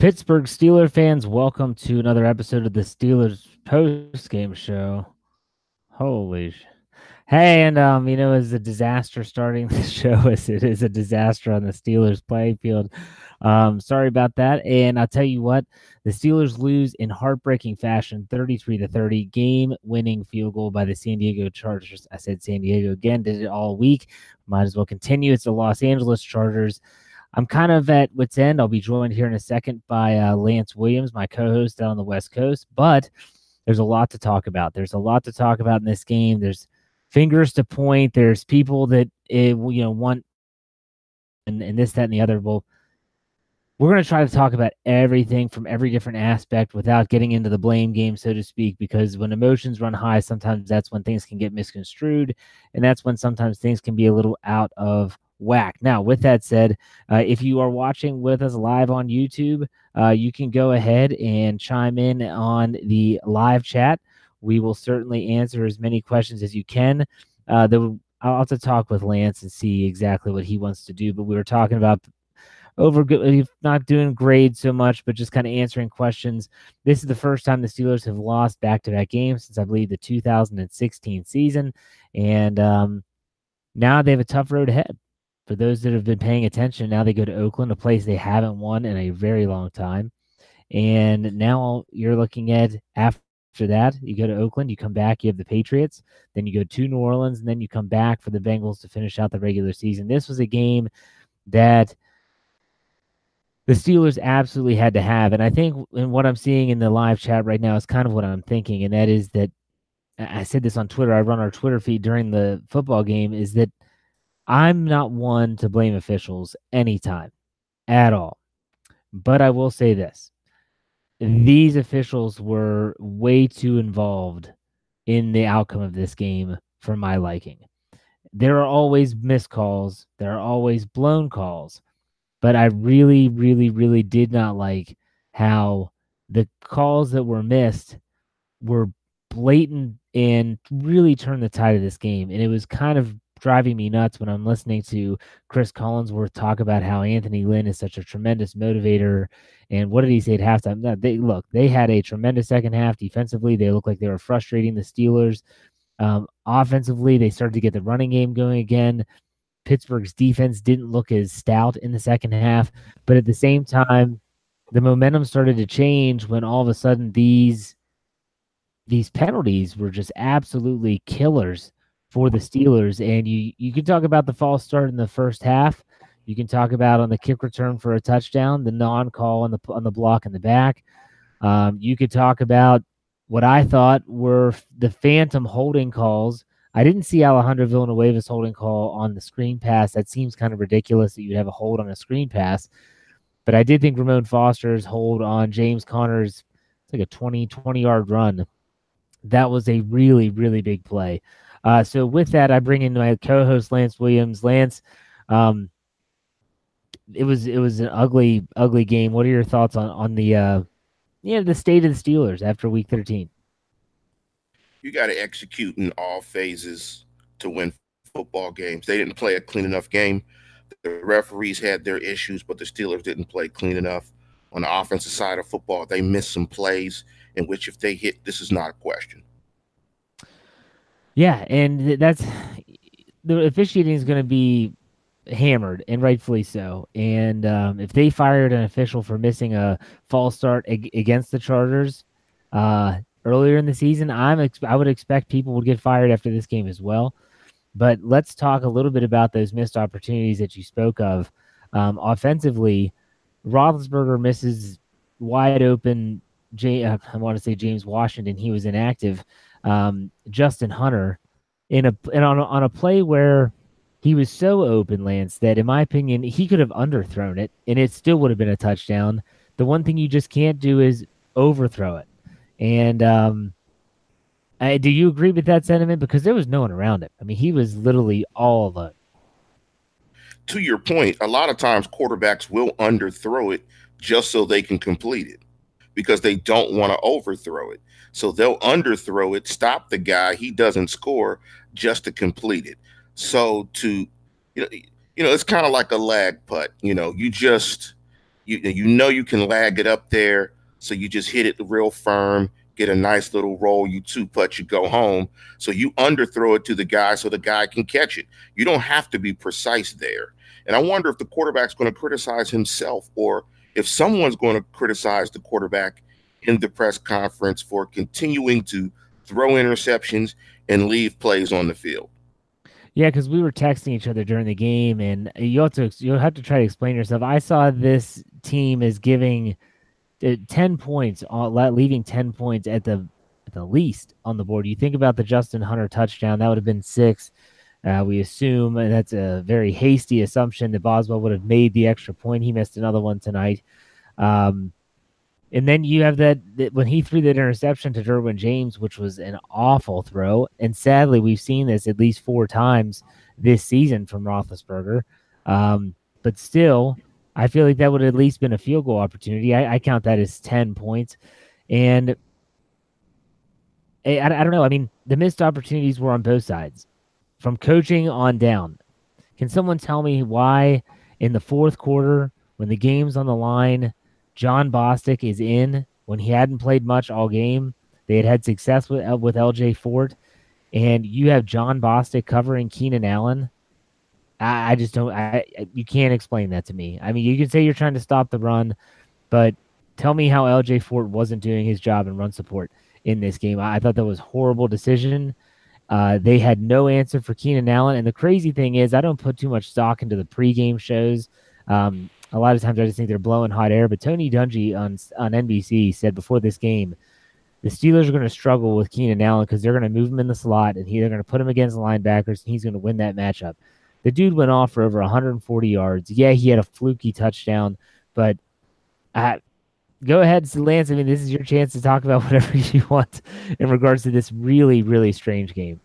Pittsburgh Steeler fans, welcome to another episode of the Steelers post game show. Holy sh- Hey, and um, you know, as a disaster starting the show as it is a disaster on the Steelers playing field. Um, sorry about that. And I'll tell you what, the Steelers lose in heartbreaking fashion, 33 to 30, game winning field goal by the San Diego Chargers. I said San Diego again, did it all week. Might as well continue. It's the Los Angeles Chargers. I'm kind of at wits end. I'll be joined here in a second by uh, Lance Williams, my co-host down on the West Coast. But there's a lot to talk about. There's a lot to talk about in this game. There's fingers to point. There's people that it, you know want and, and this, that, and the other. Well, we're going to try to talk about everything from every different aspect without getting into the blame game, so to speak, because when emotions run high, sometimes that's when things can get misconstrued. And that's when sometimes things can be a little out of whack. Now, with that said, uh, if you are watching with us live on YouTube, uh, you can go ahead and chime in on the live chat. We will certainly answer as many questions as you can. Uh, the, I'll have to talk with Lance and see exactly what he wants to do. But we were talking about over not doing grades so much, but just kind of answering questions. This is the first time the Steelers have lost back to back games since I believe the 2016 season. And um, now they have a tough road ahead for those that have been paying attention, now they go to Oakland, a place they haven't won in a very long time. And now you're looking at after that, you go to Oakland, you come back, you have the Patriots, then you go to New Orleans, and then you come back for the Bengals to finish out the regular season. This was a game that the Steelers absolutely had to have. And I think in what I'm seeing in the live chat right now is kind of what I'm thinking. And that is that I said this on Twitter. I run our Twitter feed during the football game is that I'm not one to blame officials anytime at all. But I will say this these officials were way too involved in the outcome of this game for my liking. There are always missed calls, there are always blown calls, but I really, really, really did not like how the calls that were missed were blatant and really turned the tide of this game. And it was kind of driving me nuts when I'm listening to Chris Collinsworth talk about how Anthony Lynn is such a tremendous motivator. And what did he say at halftime? No, they look, they had a tremendous second half defensively. They looked like they were frustrating the Steelers. Um, offensively, they started to get the running game going again. Pittsburgh's defense didn't look as stout in the second half, but at the same time, the momentum started to change when all of a sudden these these penalties were just absolutely killers for the Steelers. And you you can talk about the false start in the first half. You can talk about on the kick return for a touchdown, the non-call on the on the block in the back. Um, you could talk about what I thought were the phantom holding calls. I didn't see Alejandro Villanueva's holding call on the screen pass. That seems kind of ridiculous that you'd have a hold on a screen pass. But I did think Ramon Foster's hold on James Conner's it's like a 20, 20 yard run. That was a really, really big play. Uh, so with that, I bring in my co-host Lance Williams. Lance, um, it was it was an ugly ugly game. What are your thoughts on on the uh, yeah the state of the Steelers after Week 13? You got to execute in all phases to win football games. They didn't play a clean enough game. The referees had their issues, but the Steelers didn't play clean enough. On the offensive side of football, they missed some plays in which, if they hit, this is not a question. Yeah, and that's the officiating is going to be hammered, and rightfully so. And um, if they fired an official for missing a false start ag- against the Chargers uh, earlier in the season, I'm ex- I would expect people would get fired after this game as well. But let's talk a little bit about those missed opportunities that you spoke of. Um, offensively, Roethlisberger misses wide open. J- uh, I want to say James Washington. He was inactive. Um, Justin Hunter in a and on a, on a play where he was so open, Lance, that in my opinion, he could have underthrown it and it still would have been a touchdown. The one thing you just can't do is overthrow it. And um, I, do you agree with that sentiment? Because there was no one around him. I mean, he was literally all alone. To your point, a lot of times quarterbacks will underthrow it just so they can complete it because they don't want to overthrow it. So they'll underthrow it, stop the guy, he doesn't score just to complete it. So to you know, you know, it's kind of like a lag putt. You know, you just you you know you can lag it up there, so you just hit it real firm, get a nice little roll. You two putt, you go home. So you underthrow it to the guy so the guy can catch it. You don't have to be precise there. And I wonder if the quarterback's going to criticize himself or if someone's going to criticize the quarterback in the press conference for continuing to throw interceptions and leave plays on the field. Yeah, because we were texting each other during the game, and you have to you'll have to try to explain yourself. I saw this team is giving uh, ten points, leaving ten points at the at the least on the board. You think about the Justin Hunter touchdown, that would have been six. Uh, we assume, and that's a very hasty assumption that Boswell would have made the extra point. He missed another one tonight. Um, and then you have that, that, when he threw that interception to Derwin James, which was an awful throw. And sadly, we've seen this at least four times this season from Roethlisberger. Um, but still, I feel like that would at least been a field goal opportunity. I, I count that as 10 points. And I, I don't know. I mean, the missed opportunities were on both sides from coaching on down. Can someone tell me why in the fourth quarter, when the game's on the line, Jon Bostic is in when he hadn't played much all game. They had had success with uh, with LJ Fort, and you have Jon Bostic covering Keenan Allen. I, I just don't. I you can't explain that to me. I mean, you can say you're trying to stop the run, but tell me how LJ Fort wasn't doing his job in run support in this game. I, I thought that was horrible decision. Uh, they had no answer for Keenan Allen, and the crazy thing is, I don't put too much stock into the pregame shows. Um, a lot of times I just think they're blowing hot air. But Tony Dungy on on NBC said before this game, the Steelers are going to struggle with Keenan Allen because they're going to move him in the slot and he, they're going to put him against the linebackers and he's going to win that matchup. The dude went off for over 140 yards. Yeah, he had a fluky touchdown, but uh, go ahead, Lance. I mean, this is your chance to talk about whatever you want in regards to this really, really strange game.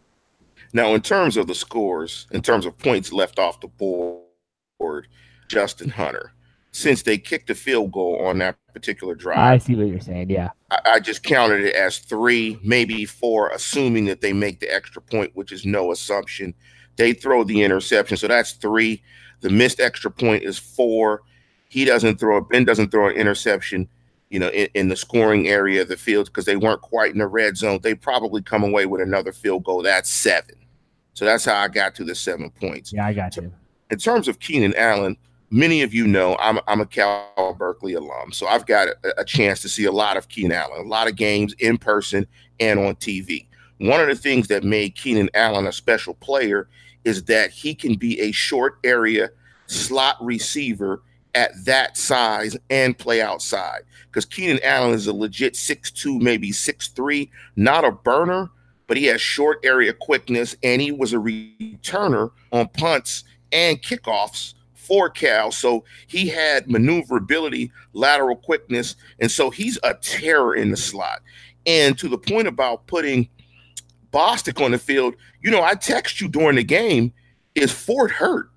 Now, in terms of the scores, in terms of points left off the board, Justin Hunter since they kicked a field goal on that particular drive. I see what you're saying. Yeah. I, I, just counted it as three, maybe four, assuming that they make the extra point, which is no assumption. They throw the interception. So that's three. The missed extra point is four. He doesn't throw a Ben doesn't throw an interception, you know, in, in the scoring area of the field because they weren't quite in the red zone. They probably come away with another field goal. That's seven. So that's how I got to the seven points. Yeah, I got you. In terms of Keenan Allen, many of you know I'm, I'm a Cal Berkeley alum, so I've got a, a chance to see a lot of Keenan Allen, a lot of games in person and on TV. One of the things that made Keenan Allen a special player is that he can be a short area slot receiver at that size and play outside. Because Keenan Allen is a legit six-two, maybe six-three, not a burner, but he has short area quickness and he was a returner on punts and kickoffs for Cal. So he had maneuverability, lateral quickness. And so he's a terror in the slot. And to the point about putting Bostic on the field, you know, I text you during the game, is Fort hurt?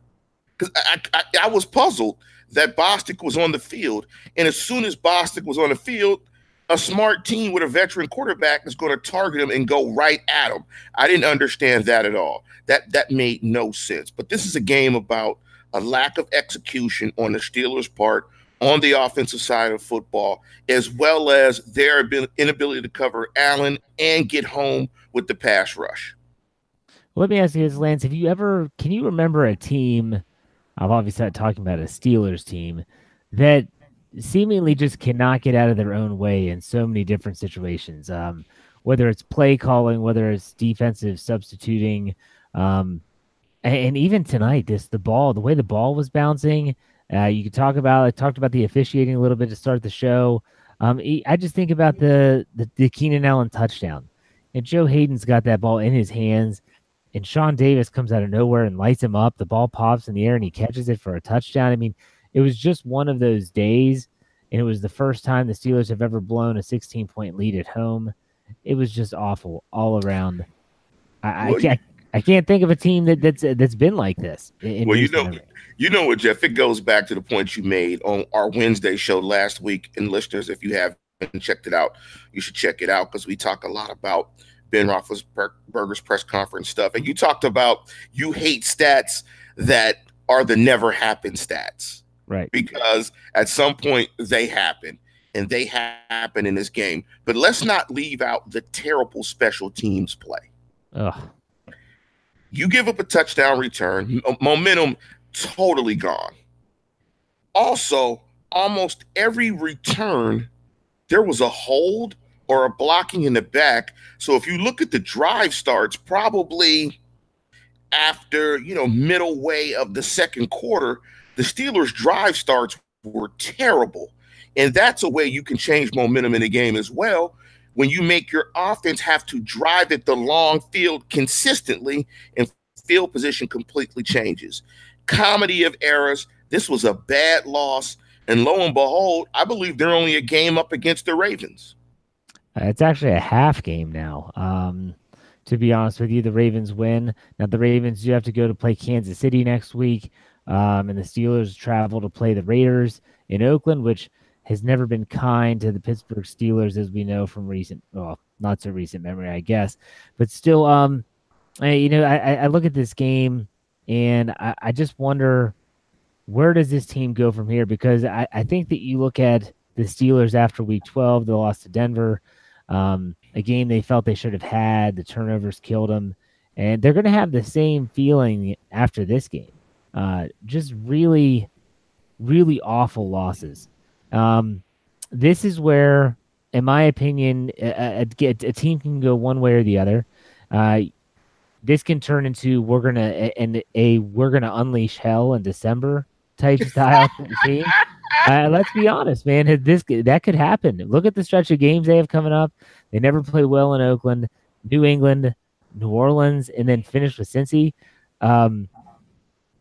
Because I, I, I, was puzzled that Bostic was on the field. And as soon as Bostic was on the field, a smart team with a veteran quarterback is going to target him and go right at him. I didn't understand that at all. That that made no sense. But this is a game about a lack of execution on the Steelers' part on the offensive side of football, as well as their inability to cover Allen and get home with the pass rush. Let me ask you this, Lance. Have you ever, can you remember a team I've obviously talking about a Steelers team that seemingly just cannot get out of their own way in so many different situations. Um, whether it's play calling, whether it's defensive substituting, um, and, even tonight, this the ball, the way the ball was bouncing. Uh, you could talk about. I talked about the officiating a little bit to start the show. Um, I just think about the the, the Keenan Allen touchdown, and Joe Haden's got that ball in his hands, and Sean Davis comes out of nowhere and lights him up. The ball pops in the air, and he catches it for a touchdown. I mean, it was just one of those days, and it was the first time the Steelers have ever blown a 16 point lead at home. It was just awful all around. I, I can't. I can't think of a team that, that's that's been like this. well, you know, you know what, Jeff? It goes back to the point you made on our Wednesday show last week. And listeners, if you haven't checked it out, you should check it out because we talk a lot about Ben Roethlisberger's press conference stuff, and you talked about you hate stats that are the never happen stats. Right. Because at some point they happen and they happen in this game. But let's not leave out the terrible special teams play. Ugh. You give up a touchdown return, mm-hmm. momentum totally gone. Also, almost every return, there was a hold or a blocking in the back. So if you look at the drive starts, probably after, you know, middle way of the second quarter, the Steelers' drive starts were terrible. And that's a way you can change momentum in the game as well. When you make your offense have to drive it the long field consistently and field position completely changes. Comedy of errors. This was a bad loss. And lo and behold, I believe they're only a game up against the Ravens. Uh, it's actually a half game now. Um, to be honest with you, the Ravens win. Now, the Ravens do have to go to play Kansas City next week. Um, and the Steelers travel to play the Raiders in Oakland, which has never been kind to the Pittsburgh Steelers, as we know from recent, well, not so recent memory, I guess. But still, um, I, you know, I, I look at this game and I, I just wonder where does this team go from here? Because I, I think that you look at the Steelers after week 12, they lost to Denver, um, a game they felt they should have had. The turnovers killed them. And they're going to have the same feeling after this game. Uh, just really, really awful losses. Um, this is where, in my opinion, a, a, a, team can go one way or the other. Uh, this can turn into we're gonna and a we're gonna unleash hell in December type style team. Uh, let's be honest, man. This that could happen. Look at the stretch of games they have coming up. They never play well in Oakland, New England, New Orleans, and then finish with Cincy. Um,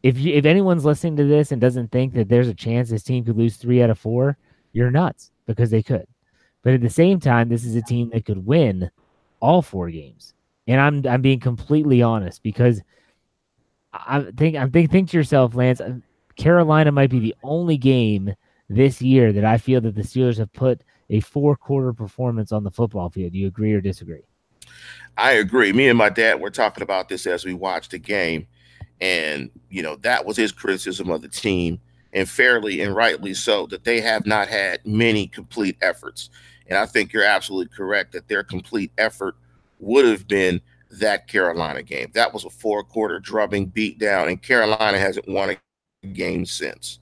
if you, if anyone's listening to this and doesn't think that there's a chance this team could lose three out of four, you're nuts because they could. But at the same time, this is a team that could win all four games. And I'm I'm being completely honest because I think I'm think think to yourself, Lance, uh, Carolina might be the only game this year that I feel that the Steelers have put a four quarter performance on the football field. Do you agree or disagree? I agree. Me and my dad were talking about this as we watched the game. And, you know, that was his criticism of the team, and fairly and rightly so, that they have not had many complete efforts. And I think you're absolutely correct that their complete effort would have been that Carolina game. That was a four quarter drubbing beat down, and Carolina hasn't won a game since.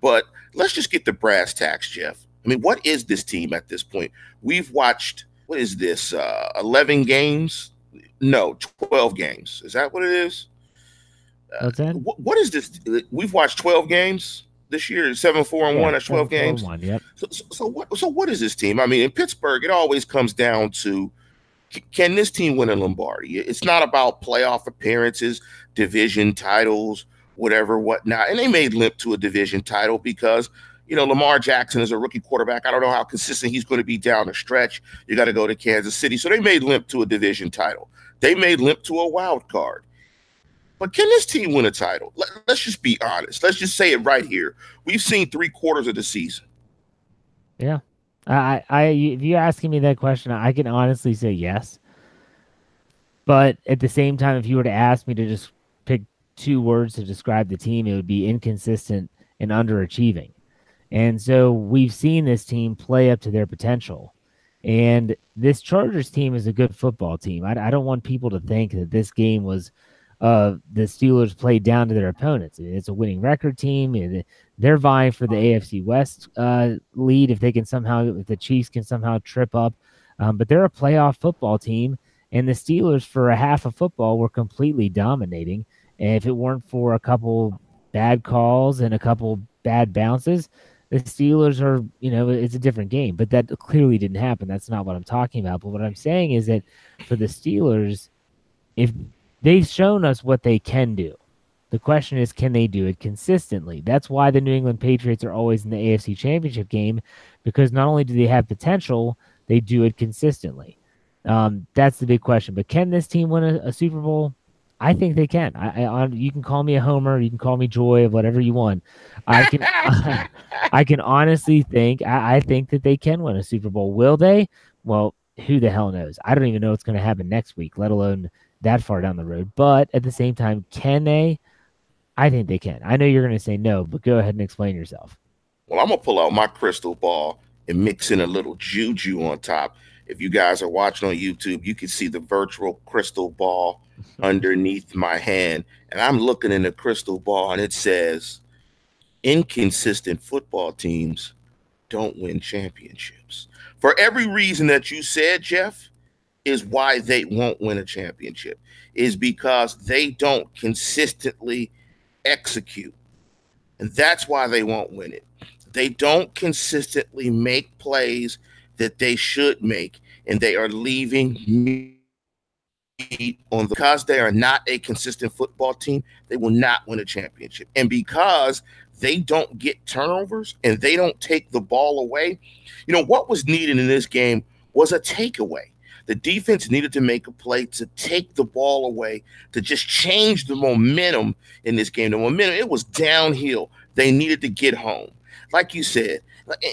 But let's just get the brass tacks, Jeff. I mean, what is this team at this point? We've watched, what is this, uh, 11 games? No, 12 games. Is that what it is? What's that? What, what is this? We've watched twelve games this year. Seven, four, and yeah, one. That's twelve games. One, yep. So, so, so, what? So what is this team? I mean, in Pittsburgh, it always comes down to can this team win a Lombardi? It's not about playoff appearances, division titles, whatever, whatnot. And they made limp to a division title because you know, Lamar Jackson is a rookie quarterback. I don't know how consistent he's going to be down the stretch. You got to go to Kansas City. So they made limp to a division title. They made limp to a wild card. But can this team win a title? Let, us just be honest. Let's just say it right here. We've seen three quarters of the season. Yeah. I, I, if you're asking me that question, I can honestly say yes. But at the same time, if you were to ask me to just pick two words to describe the team, it would be inconsistent and underachieving. And so we've seen this team play up to their potential. And this Chargers team is a good football team. I, I don't want people to think that this game was uh, the Steelers play down to their opponents. It's a winning record team. They're vying for the AFC West uh, lead if they can somehow, if the Chiefs can somehow trip up. Um, but they're a playoff football team, and the Steelers, for a half of football, were completely dominating. And if it weren't for a couple bad calls and a couple bad bounces, the Steelers are, you know, it's a different game. But that clearly didn't happen. That's not what I'm talking about. But what I'm saying is that for the Steelers, if they've shown us what they can do, the question is, can they do it consistently? That's why the New England Patriots are always in the AFC Championship game, because not only do they have potential, they do it consistently. Um, that's the big question. But can this team win a, a Super Bowl? I think they can. I, I, you can call me a homer, you can call me joy, whatever you want. I can, I, can honestly think. I, I think that they can win a Super Bowl. Will they? Well, who the hell knows? I don't even know what's going to happen next week, let alone that far down the road. But at the same time, can they? I think they can. I know you're going to say no, but go ahead and explain yourself. Well, I'm going to pull out my crystal ball and mix in a little juju on top. If you guys are watching on YouTube, you can see the virtual crystal ball underneath my hand. And I'm looking in the crystal ball and it says inconsistent football teams don't win championships. For every reason that you said, Jeff, is why they won't win a championship, is because they don't consistently execute. And that's why they won't win it. They don't consistently make plays that they should make, and they are leaving on the because they are not a consistent football team, they will not win a championship. And because they don't get turnovers and they don't take the ball away, you know what was needed in this game was a takeaway. The defense needed to make a play to take the ball away, to just change the momentum in this game. The momentum, it was downhill. They needed to get home. Like you said,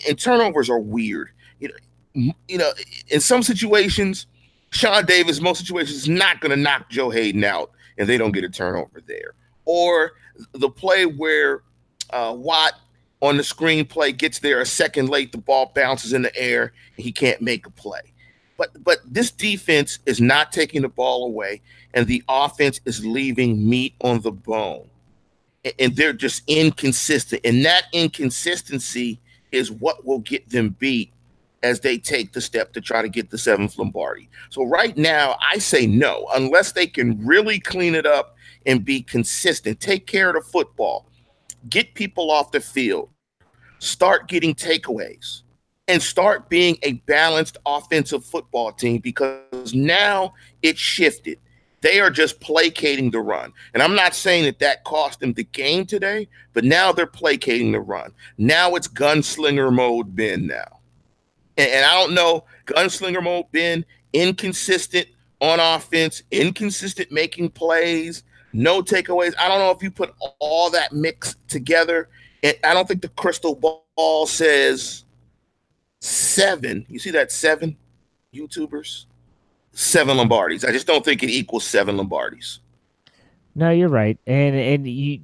and turnovers are weird. You know, you know, in some situations, Sean Davis, most situations, is not going to knock Joe Haden out, and they don't get a turnover there. Or the play where uh, Watt on the screenplay gets there a second late, the ball bounces in the air, and he can't make a play. But but this defense is not taking the ball away, and the offense is leaving meat on the bone. And they're just inconsistent. And that inconsistency is what will get them beat as they take the step to try to get the seventh Lombardi. So right now, I say no, unless they can really clean it up and be consistent, take care of the football, get people off the field, start getting takeaways and start being a balanced offensive football team because now it's shifted. They are just placating the run. And I'm not saying that that cost them the game today, but now they're placating the run. Now it's gunslinger mode Ben now. And, and I don't know, gunslinger mode Ben, inconsistent on offense, inconsistent making plays, no takeaways. I don't know if you put all that mix together. And I don't think the crystal ball says seven. You see that seven YouTubers, seven Lombardis. I just don't think it equals seven Lombardis. No, you're right, and and you.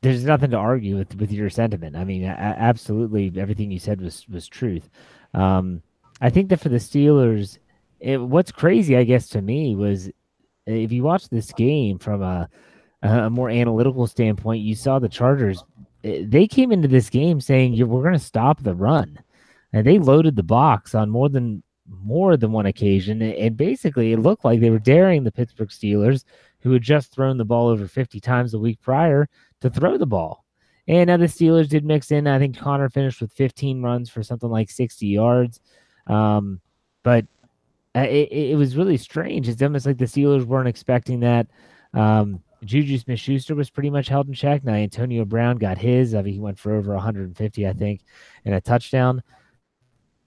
There's nothing to argue with with your sentiment. I mean, absolutely, everything you said was was truth. Um, I think that for the Steelers, it, what's crazy, I guess, to me was if you watch this game from a, a more analytical standpoint, you saw the Chargers. Eh, they came into this game saying, "We're going to stop the run." And they loaded the box on more than more than one occasion. And basically, it looked like they were daring the Pittsburgh Steelers, who had just thrown the ball over 50 times the week prior, to throw the ball. And now the Steelers did mix in. I think Conner finished with 15 runs for something like 60 yards. Um, but uh, it, it, was really strange. It's almost like the Steelers weren't expecting that. Um, Juju Smith Schuster was pretty much held in check. Now, Antonio Brown got his. I mean, he went for over 150, I think, and a touchdown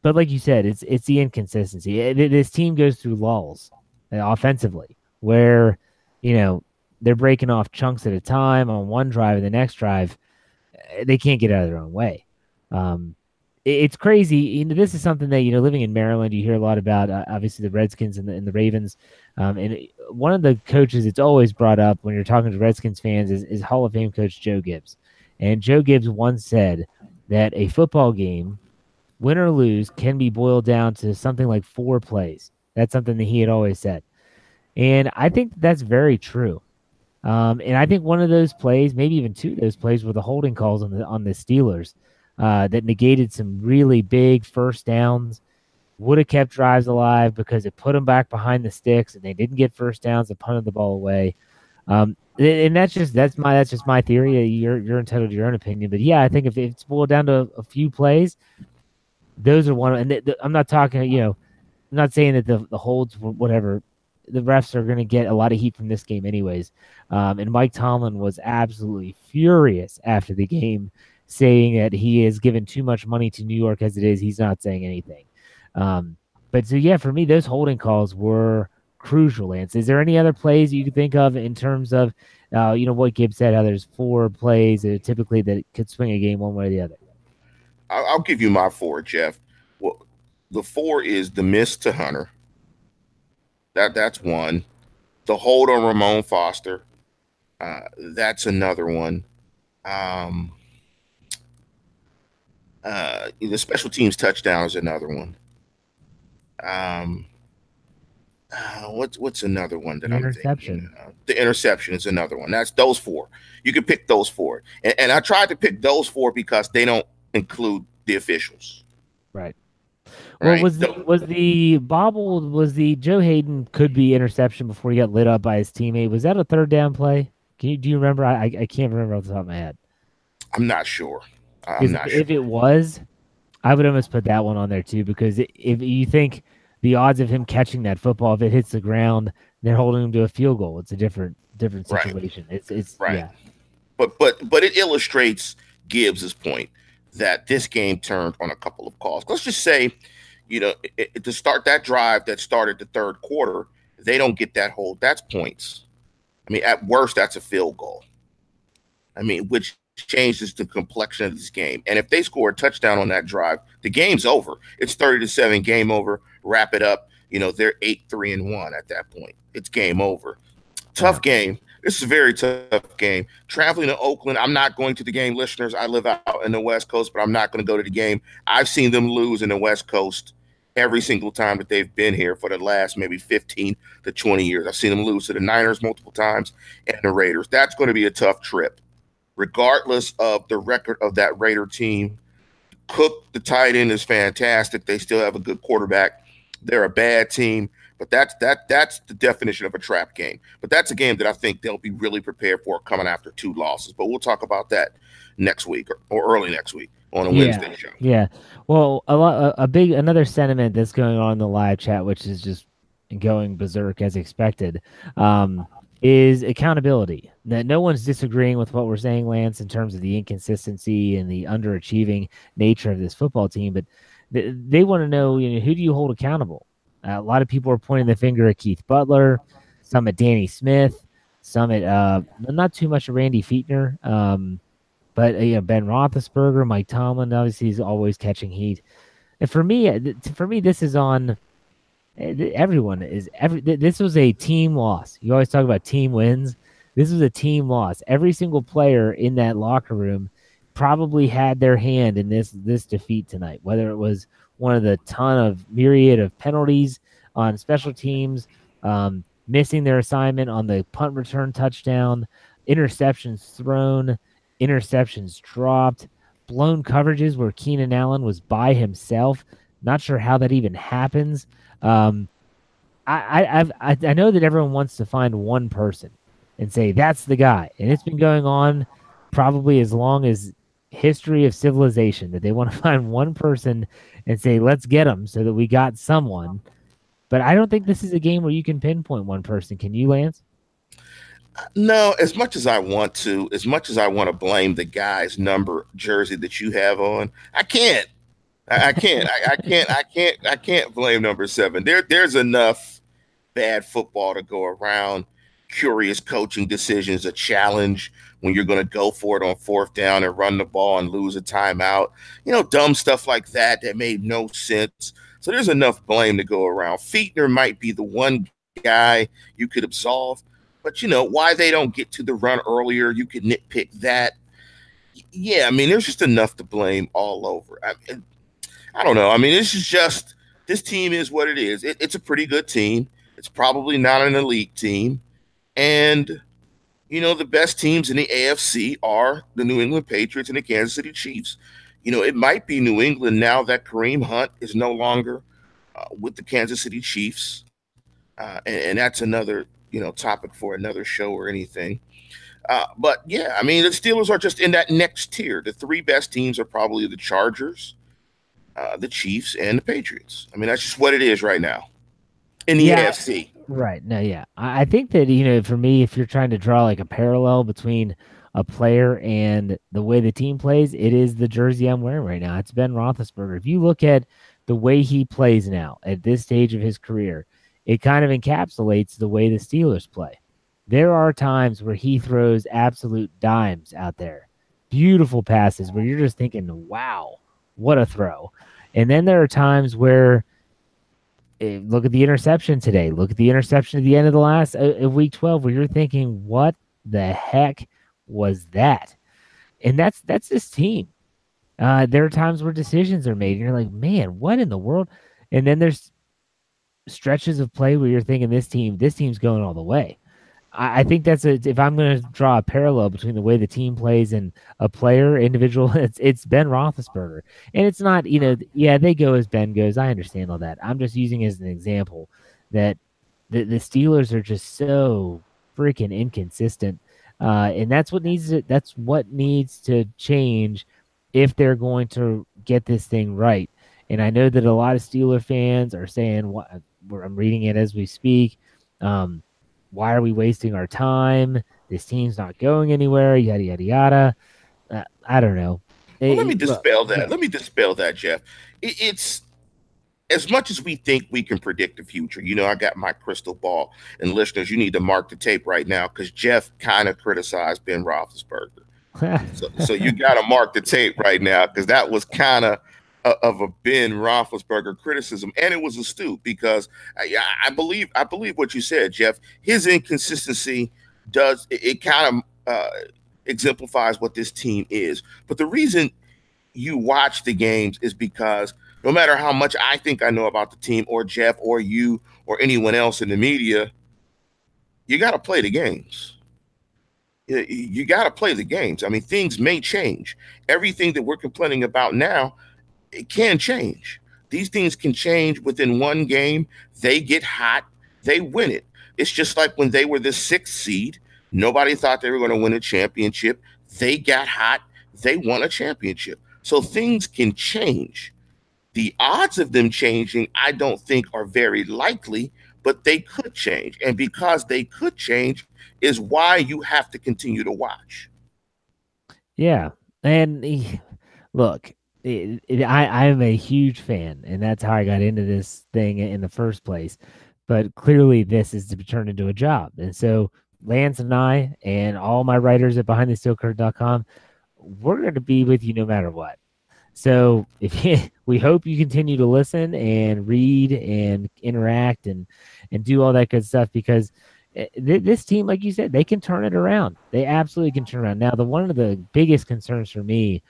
but like you said, it's it's the inconsistency. It, it, this team goes through lulls uh, offensively, where you know they're breaking off chunks at a time on one drive, and the next drive uh, they can't get out of their own way. Um, it, it's crazy. You know, this is something that you know, living in Maryland, you hear a lot about. Uh, obviously, the Redskins and the, and the Ravens. Um, and one of the coaches that's always brought up when you're talking to Redskins fans is, is Hall of Fame coach Joe Gibbs. And Joe Gibbs once said that a football game win or lose, can be boiled down to something like four plays. That's something that he had always said. And I think that's very true. Um, and I think one of those plays, maybe even two of those plays, were the holding calls on the on the Steelers uh, that negated some really big first downs. Would have kept drives alive because it put them back behind the sticks, and they didn't get first downs. They punted the ball away. Um, and that's just that's my that's just my theory. You're you're entitled to your own opinion, but yeah, I think if it's boiled down to a few plays, those are one. And the, the, I'm not talking, you know, I'm not saying that the the holds whatever the refs are going to get a lot of heat from this game, anyways. Um, and Mike Tomlin was absolutely furious after the game, saying that he has given too much money to New York as it is. He's not saying anything. Um, but so yeah, for me, those holding calls were crucial. Lance, is there any other plays you could think of in terms of, uh, you know, what Gibbs said? How there's four plays that typically that could swing a game one way or the other. I'll give you my four, Jeff. Well, the four is the miss to Hunter. That that's one. The hold on Ramon Foster. Uh, that's another one. Um, uh, the special teams touchdown is another one. Um, uh, what's what's another one that the I'm interception. thinking? Uh, the interception is another one. That's those four. You can pick those four, and, and I tried to pick those four because they don't include the officials. Right. Well, Right. was the, So- was the bobble was the Joe Haden could be interception before he got lit up by his teammate? Was that a third down play? Can you do you remember? I I- can't remember off the top of my head. I'm not sure. I'm not if, sure. if it was, I would almost put that one on there too because if you think the odds of him catching that football if it hits the ground, they're holding him to a field goal. It's a different different Right. situation. It's it's Right. yeah. but but but it illustrates Gibbs's point that this game turned on a couple of calls. Let's just say, you know, i- i- to start that drive that started the third quarter, they don't get that hold. That's points. I mean, at worst, that's a field goal. I mean, which changes the complexion of this game. And if they score a touchdown on that drive, the game's over. It's 30 to 7, game over. Wrap it up. You know, they're 8 3 and 1 at that point. It's game over. Tough game. This is a very tough game. Traveling to Oakland, I'm not going to the game, listeners. I live out in the West Coast, but I'm not going to go to the game. I've seen them lose in the West Coast every single time that they've been here for the last maybe 15 to 20 years. I've seen them lose to the Niners multiple times and the Raiders. That's going to be a tough trip, regardless of the record of that Raider team. Cook, the tight end, is fantastic. They still have a good quarterback. They're a bad team, but that's that that's the definition of a trap game. But that's a game that I think they'll be really prepared for coming after two losses. But we'll talk about that next week or, or early next week on a Yeah. Wednesday show. Yeah. Well, a lot, a, big, another sentiment that's going on in the live chat, which is just going berserk as expected, um, is accountability. That no one's disagreeing with what we're saying, Lance, in terms of the inconsistency and the underachieving nature of this football team, but they, they want to know, you know, who do you hold accountable? Uh, a lot of people are pointing the finger at Keith Butler, some at Danny Smith, some at uh, not too much at Randy Fichtner. Um, but uh, you know, Ben Roethlisberger, Mike Tomlin, obviously he's always catching heat. And for me, uh, for me, this is on. uh, Everyone is every. This was a team loss. You always talk about team wins. This was a team loss. Every single player in that locker room probably had their hand in this this defeat tonight. Whether it was one of the ton of myriad of penalties on special teams, um, missing their assignment on the punt return touchdown, interceptions thrown, interceptions dropped, blown coverages where Keenan Allen was by himself. Not sure how that even happens. Um, I, I, I've, I, I know that everyone wants to find one person and say that's the guy, and it's been going on probably as long as history of civilization that they want to find one person and say let's get them so that we got someone. But I don't think this is a game where you can pinpoint one person. Can you, Lance? No, as much as I want to, as much as I want to blame the guy's number jersey that you have on, I can't. I, I can't. I, I can't. I can't. I can't blame number seven. There, there's enough bad football to go around. Curious coaching decisions, a challenge when you're going to go for it on fourth down and run the ball and lose a timeout. You know, dumb stuff like that that made no sense. So there's enough blame to go around. Fichtner might be the one guy you could absolve. But you know why they don't get to the run earlier? You could nitpick that. Yeah, I mean, there's just enough to blame all over. I, mean, I don't know. I mean, this is just this team is what it is. It, it's a pretty good team. It's probably not an elite team, and you know, the best teams in the AFC are the New England Patriots and the Kansas City Chiefs. You know, it might be New England now that Kareem Hunt is no longer uh, with the Kansas City Chiefs. Uh, and, and, that's another, you know, topic for another show or anything. Uh, but yeah, I mean, the Steelers are just in that next tier. The three best teams are probably the Chargers, uh, the Chiefs, and the Patriots. I mean, that's just what it is right now in the yeah, AFC. Right. No, yeah. I think that, you know, for me, if you're trying to draw like a parallel between a player and the way the team plays, it is the jersey I'm wearing right now. It's Ben Roethlisberger. If you look at the way he plays now at this stage of his career, it kind of encapsulates the way the Steelers play. There are times where he throws absolute dimes out there, beautiful passes where you're just thinking, wow, what a throw. And then there are times where look at the interception today. Look at the interception at the end of the last uh, of week 12 where you're thinking, what the heck was that? And that's that's this team. Uh, there are times where decisions are made, and you're like, man, what in the world? And then there's stretches of play where you're thinking this team, this team's going all the way. I, think that's a, if I'm going to draw a parallel between the way the team plays and a player, individual, it's it's Ben Roethlisberger, and it's not, you know, yeah, they go as Ben goes. I understand all that. I'm just using as an example that the the Steelers are just so freaking inconsistent, uh, and that's what needs to that's what needs to change if they're going to get this thing right. And I know that a lot of Steeler fans are saying, "What?" I'm reading it as we speak. Um, why are we wasting our time? This team's not going anywhere. Yada yada yada. Uh, I don't know. Well, let me dispel that. Let me dispel that, Jeff. It, it's as much as we think we can predict the future. You know, I got my crystal ball, and listeners, you need to mark the tape right now because Jeff kind of criticized Ben Roethlisberger. so, so you got to mark the tape right now because that was kind of of a Ben Roethlisberger criticism, and it was astute because I, I, believe I believe what you said, Jeff. His inconsistency does it, it kind of uh, exemplifies what this team is. But the reason you watch the games is because no matter how much I think I know about the team, or Jeff, or you, or anyone else in the media, you got to play the games. You, you got to play the games. I mean, things may change. Everything that we're complaining about now it can change. These things can change within one game. They get hot, they win it. It's just like when they were the sixth seed, nobody thought they were going to win a championship. They got hot, they won a championship. So things can change. The odds of them changing, I don't think, are very likely, but they could change. And because they could change, is why you have to continue to watch. Yeah. And look, it, it, I I'm a huge fan, and that's how I got into this thing in the first place. But clearly, this is to be turned into a job, and so Lance and I and all my writers at BehindTheSteelCurtain.com, we're going to be with you no matter what. So if you, we hope you continue to listen and read and interact and and do all that good stuff because eh, this team, like you said, they can turn it around. They absolutely can turn around. Now, the one of the biggest concerns for me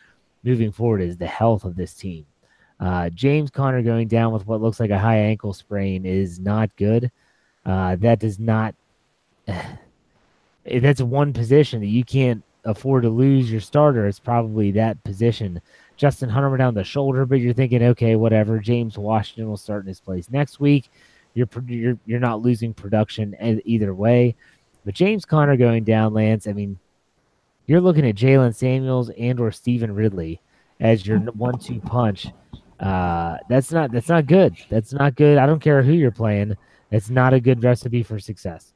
moving forward is the health of this team. Uh, James Conner going down with what looks like a high ankle sprain is not good. Uh, that does not. that's one position that you can't afford to lose your starter. It's probably that position. Justin Hunter down the shoulder, but you're thinking, okay, whatever. James Washington will start in his place next week. You're you're you're not losing production either way. But James Conner going down, Lance. I mean, you're looking at Jaylen Samuels and or Stevan Ridley as your one-two punch. Uh, that's not that's not good. That's not good. I don't care who you're playing. It's not a good recipe for success.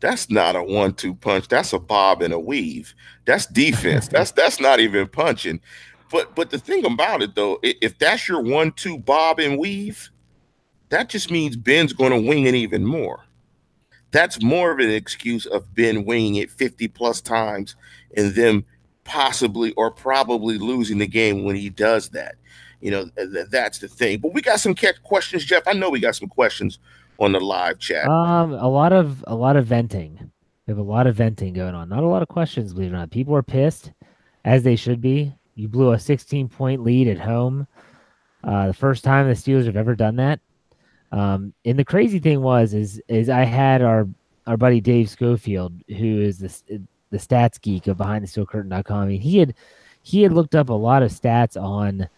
That's not a one-two punch. That's a bob and a weave. That's defense. that's that's not even punching. But but the thing about it though, if that's your one-two bob and weave, that just means Ben's going to wing it even more that's more of an excuse of Ben winging it 50 plus times and them possibly or probably losing the game when he does that. You know, th- that's the thing. But we got some questions, Jeff. I know we got some questions on the live chat. Um, a lot of a lot of venting. We have a lot of venting going on. Not a lot of questions, believe it or not. People are pissed, as they should be. You blew a 16 point lead at home. Uh, the first time the Steelers have ever done that. Um, and the crazy thing was, is is I had our our buddy Dave Schofield, who is this the stats geek of BehindTheSteelCurtain.com. I mean, he had he had looked up a lot of stats on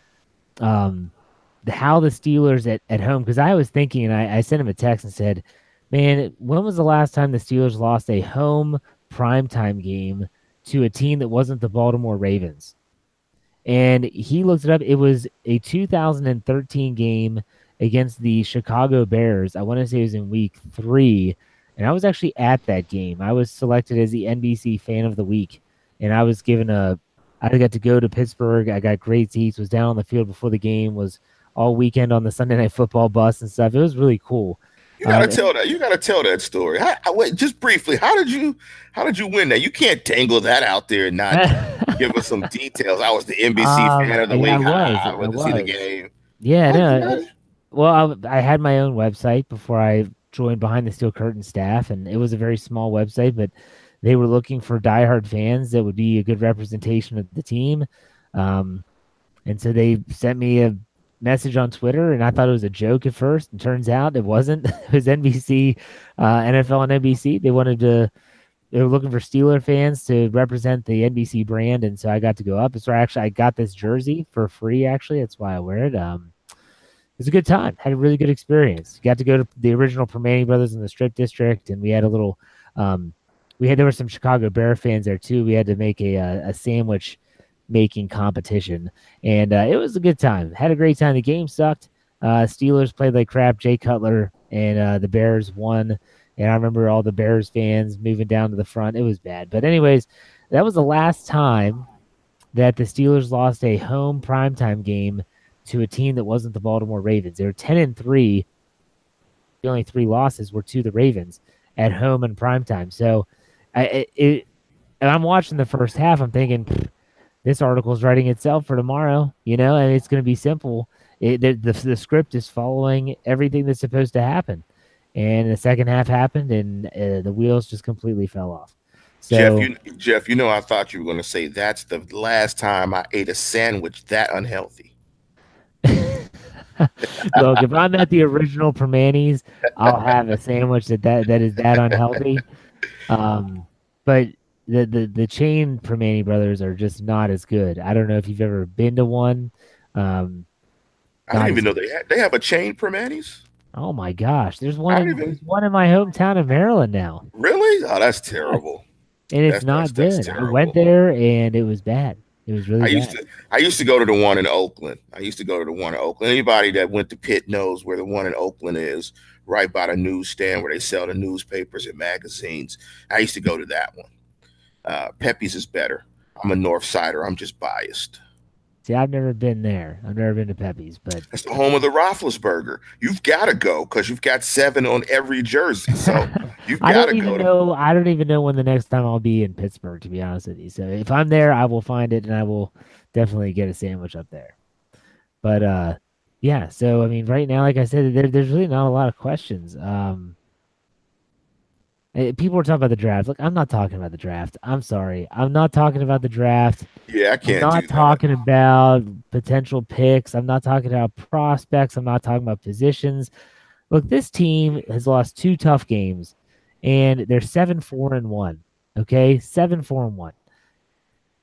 um how the Steelers at, at home because I was thinking and I, I sent him a text and said, Man, when was the last time the Steelers lost a home primetime game to a team that wasn't the Baltimore Ravens? And he looked it up. It was a 2013 game against the Chicago Bears. I want to say it was in week three. And I was actually at that game. I was selected as the NBC fan of the week. And I was given a, I got to go to Pittsburgh. I got great seats, was down on the field before the game, was all weekend on the Sunday night football bus and stuff. It was really cool. You gotta uh, tell that. You gotta tell that story. How, how, wait, just briefly. How did you? How did you win that? You can't tangle that out there and not give us some details. I was the NBC um, fan of the week. I, was, I, I went to see the game. Yeah, no. Well, I, I had my own website before I joined Behind the Steel Curtain staff, and it was a very small website, but they were looking for diehard fans that would be a good representation of the team. Um, and so they sent me a message on Twitter, and I thought it was a joke at first. And turns out it wasn't. it was NBC, uh, NFL, and NBC. They wanted to. They were looking for Steeler fans to represent the NBC brand, and so I got to go up. So actually, I got this jersey for free. Actually, that's why I wear it. Um, was a good time. Had a really good experience. Got to go to the original Primanti Brothers in the Strip District, and we had a little. Um, we had there were some Chicago Bear fans there too. We had to make a a, a sandwich making competition, and uh, it was a good time. Had a great time. The game sucked. Uh, Steelers played like crap. Jay Cutler and uh, the Bears won, and I remember all the Bears fans moving down to the front. It was bad, but anyways, that was the last time that the Steelers lost a home primetime game to a team that wasn't the Baltimore Ravens. They were ten and three. The only three losses were to the Ravens at home in primetime. So, I it, and I'm watching the first half. I'm thinking this article is writing itself for tomorrow, you know, and it's going to be simple. It, the, the, the script is following everything that's supposed to happen. And the second half happened, and uh, the wheels just completely fell off. So, Jeff, you, Jeff, you know, I thought you were going to say that's the last time I ate a sandwich that unhealthy. Look, if I'm at the original Primanti's, I'll have a sandwich that, that that is that unhealthy. Um, but the the the chain Primanti brothers are just not as good. I don't know if you've ever been to one. Um, I don't even know they have, they have a chain Primanti's. Oh my gosh, there's one. In, even... There's one in my hometown of Maryland now. Really? Oh, that's terrible. And it's that's, not that's, good. I went there and it was bad. It was really. I bad. used to. I used to go to the one in Oakland. I used to go to the one in Oakland. Anybody that went to Pitt knows where the one in Oakland is, right by the newsstand where they sell the newspapers and magazines. I used to go to that one. Uh, Peppi's is better. I'm a North Sider. I'm just biased. See, I've never been there. I've never been to Peppi's, but it's the home of the Roethlisberger. You've got to go because you've got seven on every jersey. So you've got to go. I don't even know, to... I don't even know when the next time I'll be in Pittsburgh. To be honest with you, so if I'm there, I will find it and I will definitely get a sandwich up there. But uh, yeah. So I mean, right now, like I said, there, there's really not a lot of questions. Um, Uh, people were talking about the draft. Look, I'm not talking about the draft. I'm sorry. I'm not talking about the draft. Yeah, I can't. I'm not talking about potential picks. I'm not talking about prospects. I'm not talking about positions. Look, this team has lost two tough games, and they're seven four and one. Okay, seven four and one.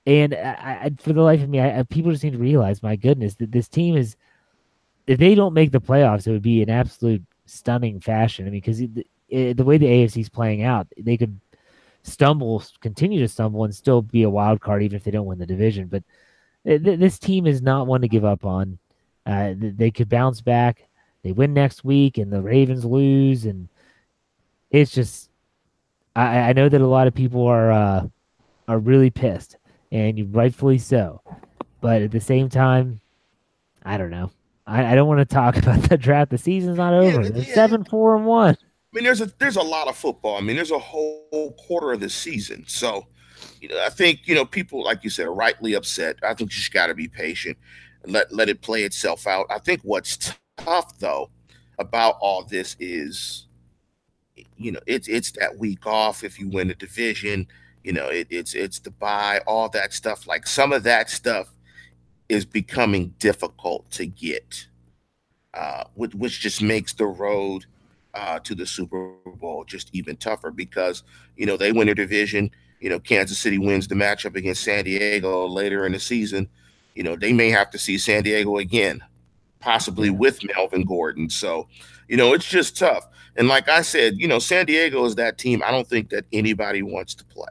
And I, I, for the life of me, I, people just need to realize, my goodness, that this team is. If they don't make the playoffs, it would be an absolute stunning fashion. I mean, because it, the way the AFC is playing out, they could stumble, continue to stumble, and still be a wild card even if they don't win the division. But th- this team is not one to give up on. Uh, th- they could bounce back. They win next week, and the Ravens lose, and it's just. I, I know that a lot of people are uh, are really pissed, and rightfully so. But at the same time, I don't know. I, I don't want to talk about the draft. The season's not over. Yeah, They're yeah. seven, four, and one. I mean, there's a there's a lot of football. I mean, there's a whole quarter of the season. So, you know, I think you know people, like you said, are rightly upset. I think you just got to be patient let let it play itself out. I think what's tough though about all this is, you know, it's it's that week off if you win the division. You know, it, it's it's the bye, all that stuff. Like some of that stuff is becoming difficult to get, uh, which, which just makes the road uh, to the Super Bowl just even tougher because you know they win their division. you know, Kansas City wins the matchup against San Diego later in the season, you know, they may have to see San Diego again, possibly with Melvin Gordon. So, you know, it's just tough. And like I said, you know, San Diego is that team I don't think that anybody wants to play.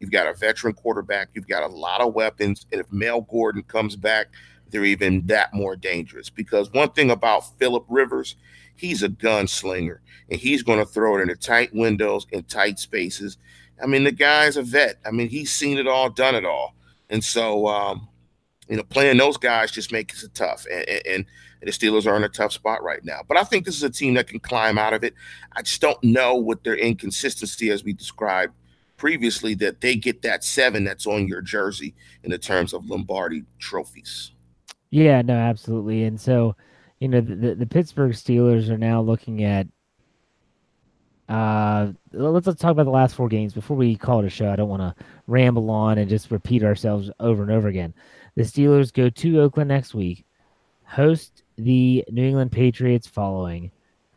You've got a veteran quarterback, you've got a lot of weapons. And if Mel Gordon comes back, they're even that more dangerous. Because one thing about Philip Rivers, he's a gunslinger and he's going to throw it into tight windows and tight spaces. I mean, the guy's a vet. I mean, he's seen it all, done it all. And so, um, you know, playing those guys just makes it tough. And, and, and, the Steelers are in a tough spot right now. But I think this is a team that can climb out of it. I just don't know what their inconsistency, as we described previously, that they get that seven that's on your jersey in the terms of Lombardi trophies. Yeah, no, absolutely. And so, you know, the, the Pittsburgh Steelers are now looking at. Uh, let's let's talk about the last four games before we call it a show. I don't want to ramble on and just repeat ourselves over and over again. The Steelers go to Oakland next week, host the New England Patriots following,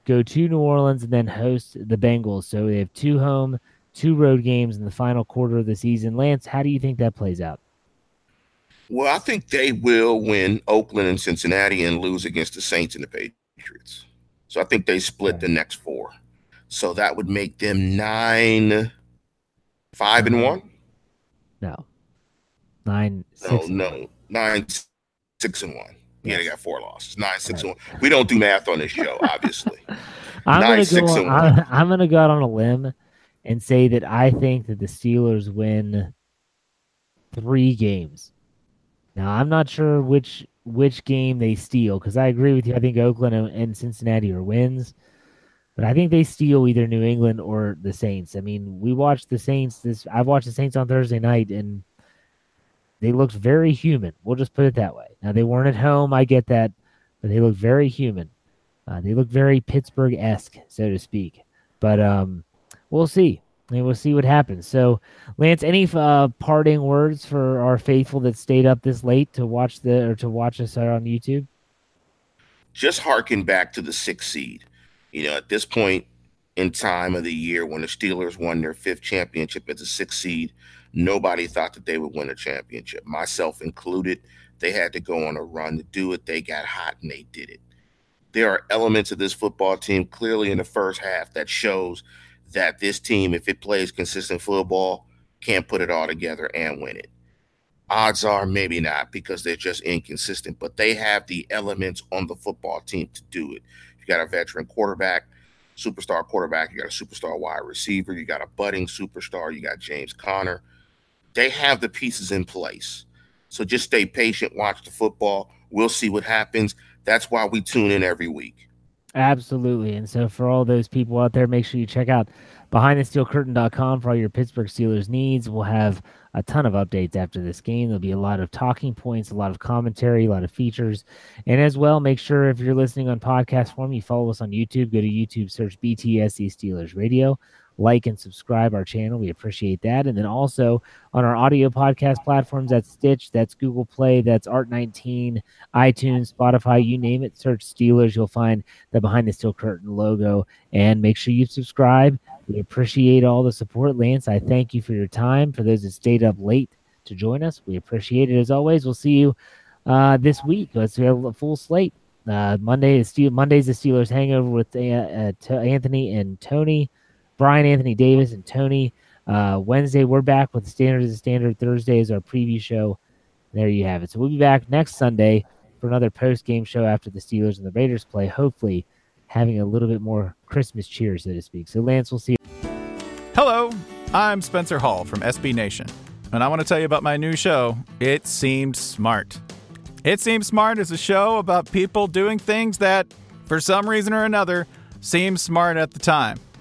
go to New Orleans, and then host the Bengals. So they have two home, two road games in the final quarter of the season. Lance, how do you think that plays out? Well, I think they will win Oakland and Cincinnati and lose against the Saints and the Patriots. So I think they split the next four. So that would make them nine, five and one. No, nine. No, no, nine, six and one. Yeah, they got four losses. Nine, six, right. and one. We don't do math on this show, obviously. I'm Nine, gonna go. On, I'm, I'm gonna go out on a limb and say that I think that the Steelers win three games. Now I'm not sure which which game they steal because I agree with you. I think Oakland and Cincinnati are wins, but I think they steal either New England or the Saints. I mean, we watched the Saints. This I've watched the Saints on Thursday night, and they looked very human. We'll just put it that way. Now they weren't at home. I get that, but they looked very human. Uh, they look very Pittsburgh esque, so to speak. But um, we'll see. And we'll see what happens. So, Lance, any uh, parting words for our faithful that stayed up this late to watch the or to watch us on YouTube? Just harken back to the sixth seed. You know, at this point in time of the year when the Steelers won their fifth championship as a sixth seed, nobody thought that they would win a championship, myself included. They had to go on a run to do it. They got hot and they did it. There are elements of this football team clearly in the first half that shows that this team, if it plays consistent football, can put it all together and win it. Odds are maybe not because they're just inconsistent, but they have the elements on the football team to do it. You got a veteran quarterback, superstar quarterback, you got a superstar wide receiver, you got a budding superstar, you got James Conner. They have the pieces in place. So just stay patient, watch the football. We'll see what happens. That's why we tune in every week. Absolutely. And so for all those people out there, make sure you check out behindthesteelcurtain.com for all your Pittsburgh Steelers needs. We'll have a ton of updates after this game. There'll be a lot of talking points, a lot of commentary, a lot of features. And as well, make sure if you're listening on podcast form, you follow us on YouTube. Go to YouTube, search BTSC Steelers Radio like and subscribe our channel. We appreciate that. And then also on our audio podcast platforms, that's Stitch, that's Google Play, that's Art19, iTunes, Spotify, you name it. Search Steelers. You'll find the Behind the Steel Curtain logo. And make sure you subscribe. We appreciate all the support, Lance. I thank you for your time. For those that stayed up late to join us, we appreciate it as always. We'll see you uh, this week. Let's have a full slate. Uh, Monday is Steel, Monday's the Steelers hangover with uh, Anthony and Tony. Brian Anthony Davis and Tony. Uh, Wednesday, we're back with Standard a Standard. Thursday is our preview show. There you have it. So we'll be back next Sunday for another post game show after the Steelers and the Raiders play. Hopefully, having a little bit more Christmas cheer, so to speak. So, Lance, we'll see you. Hello, I'm Spencer Hall from SB Nation, and I want to tell you about my new show, It Seemed Smart. It Seems Smart is a show about people doing things that, for some reason or another, seem smart at the time.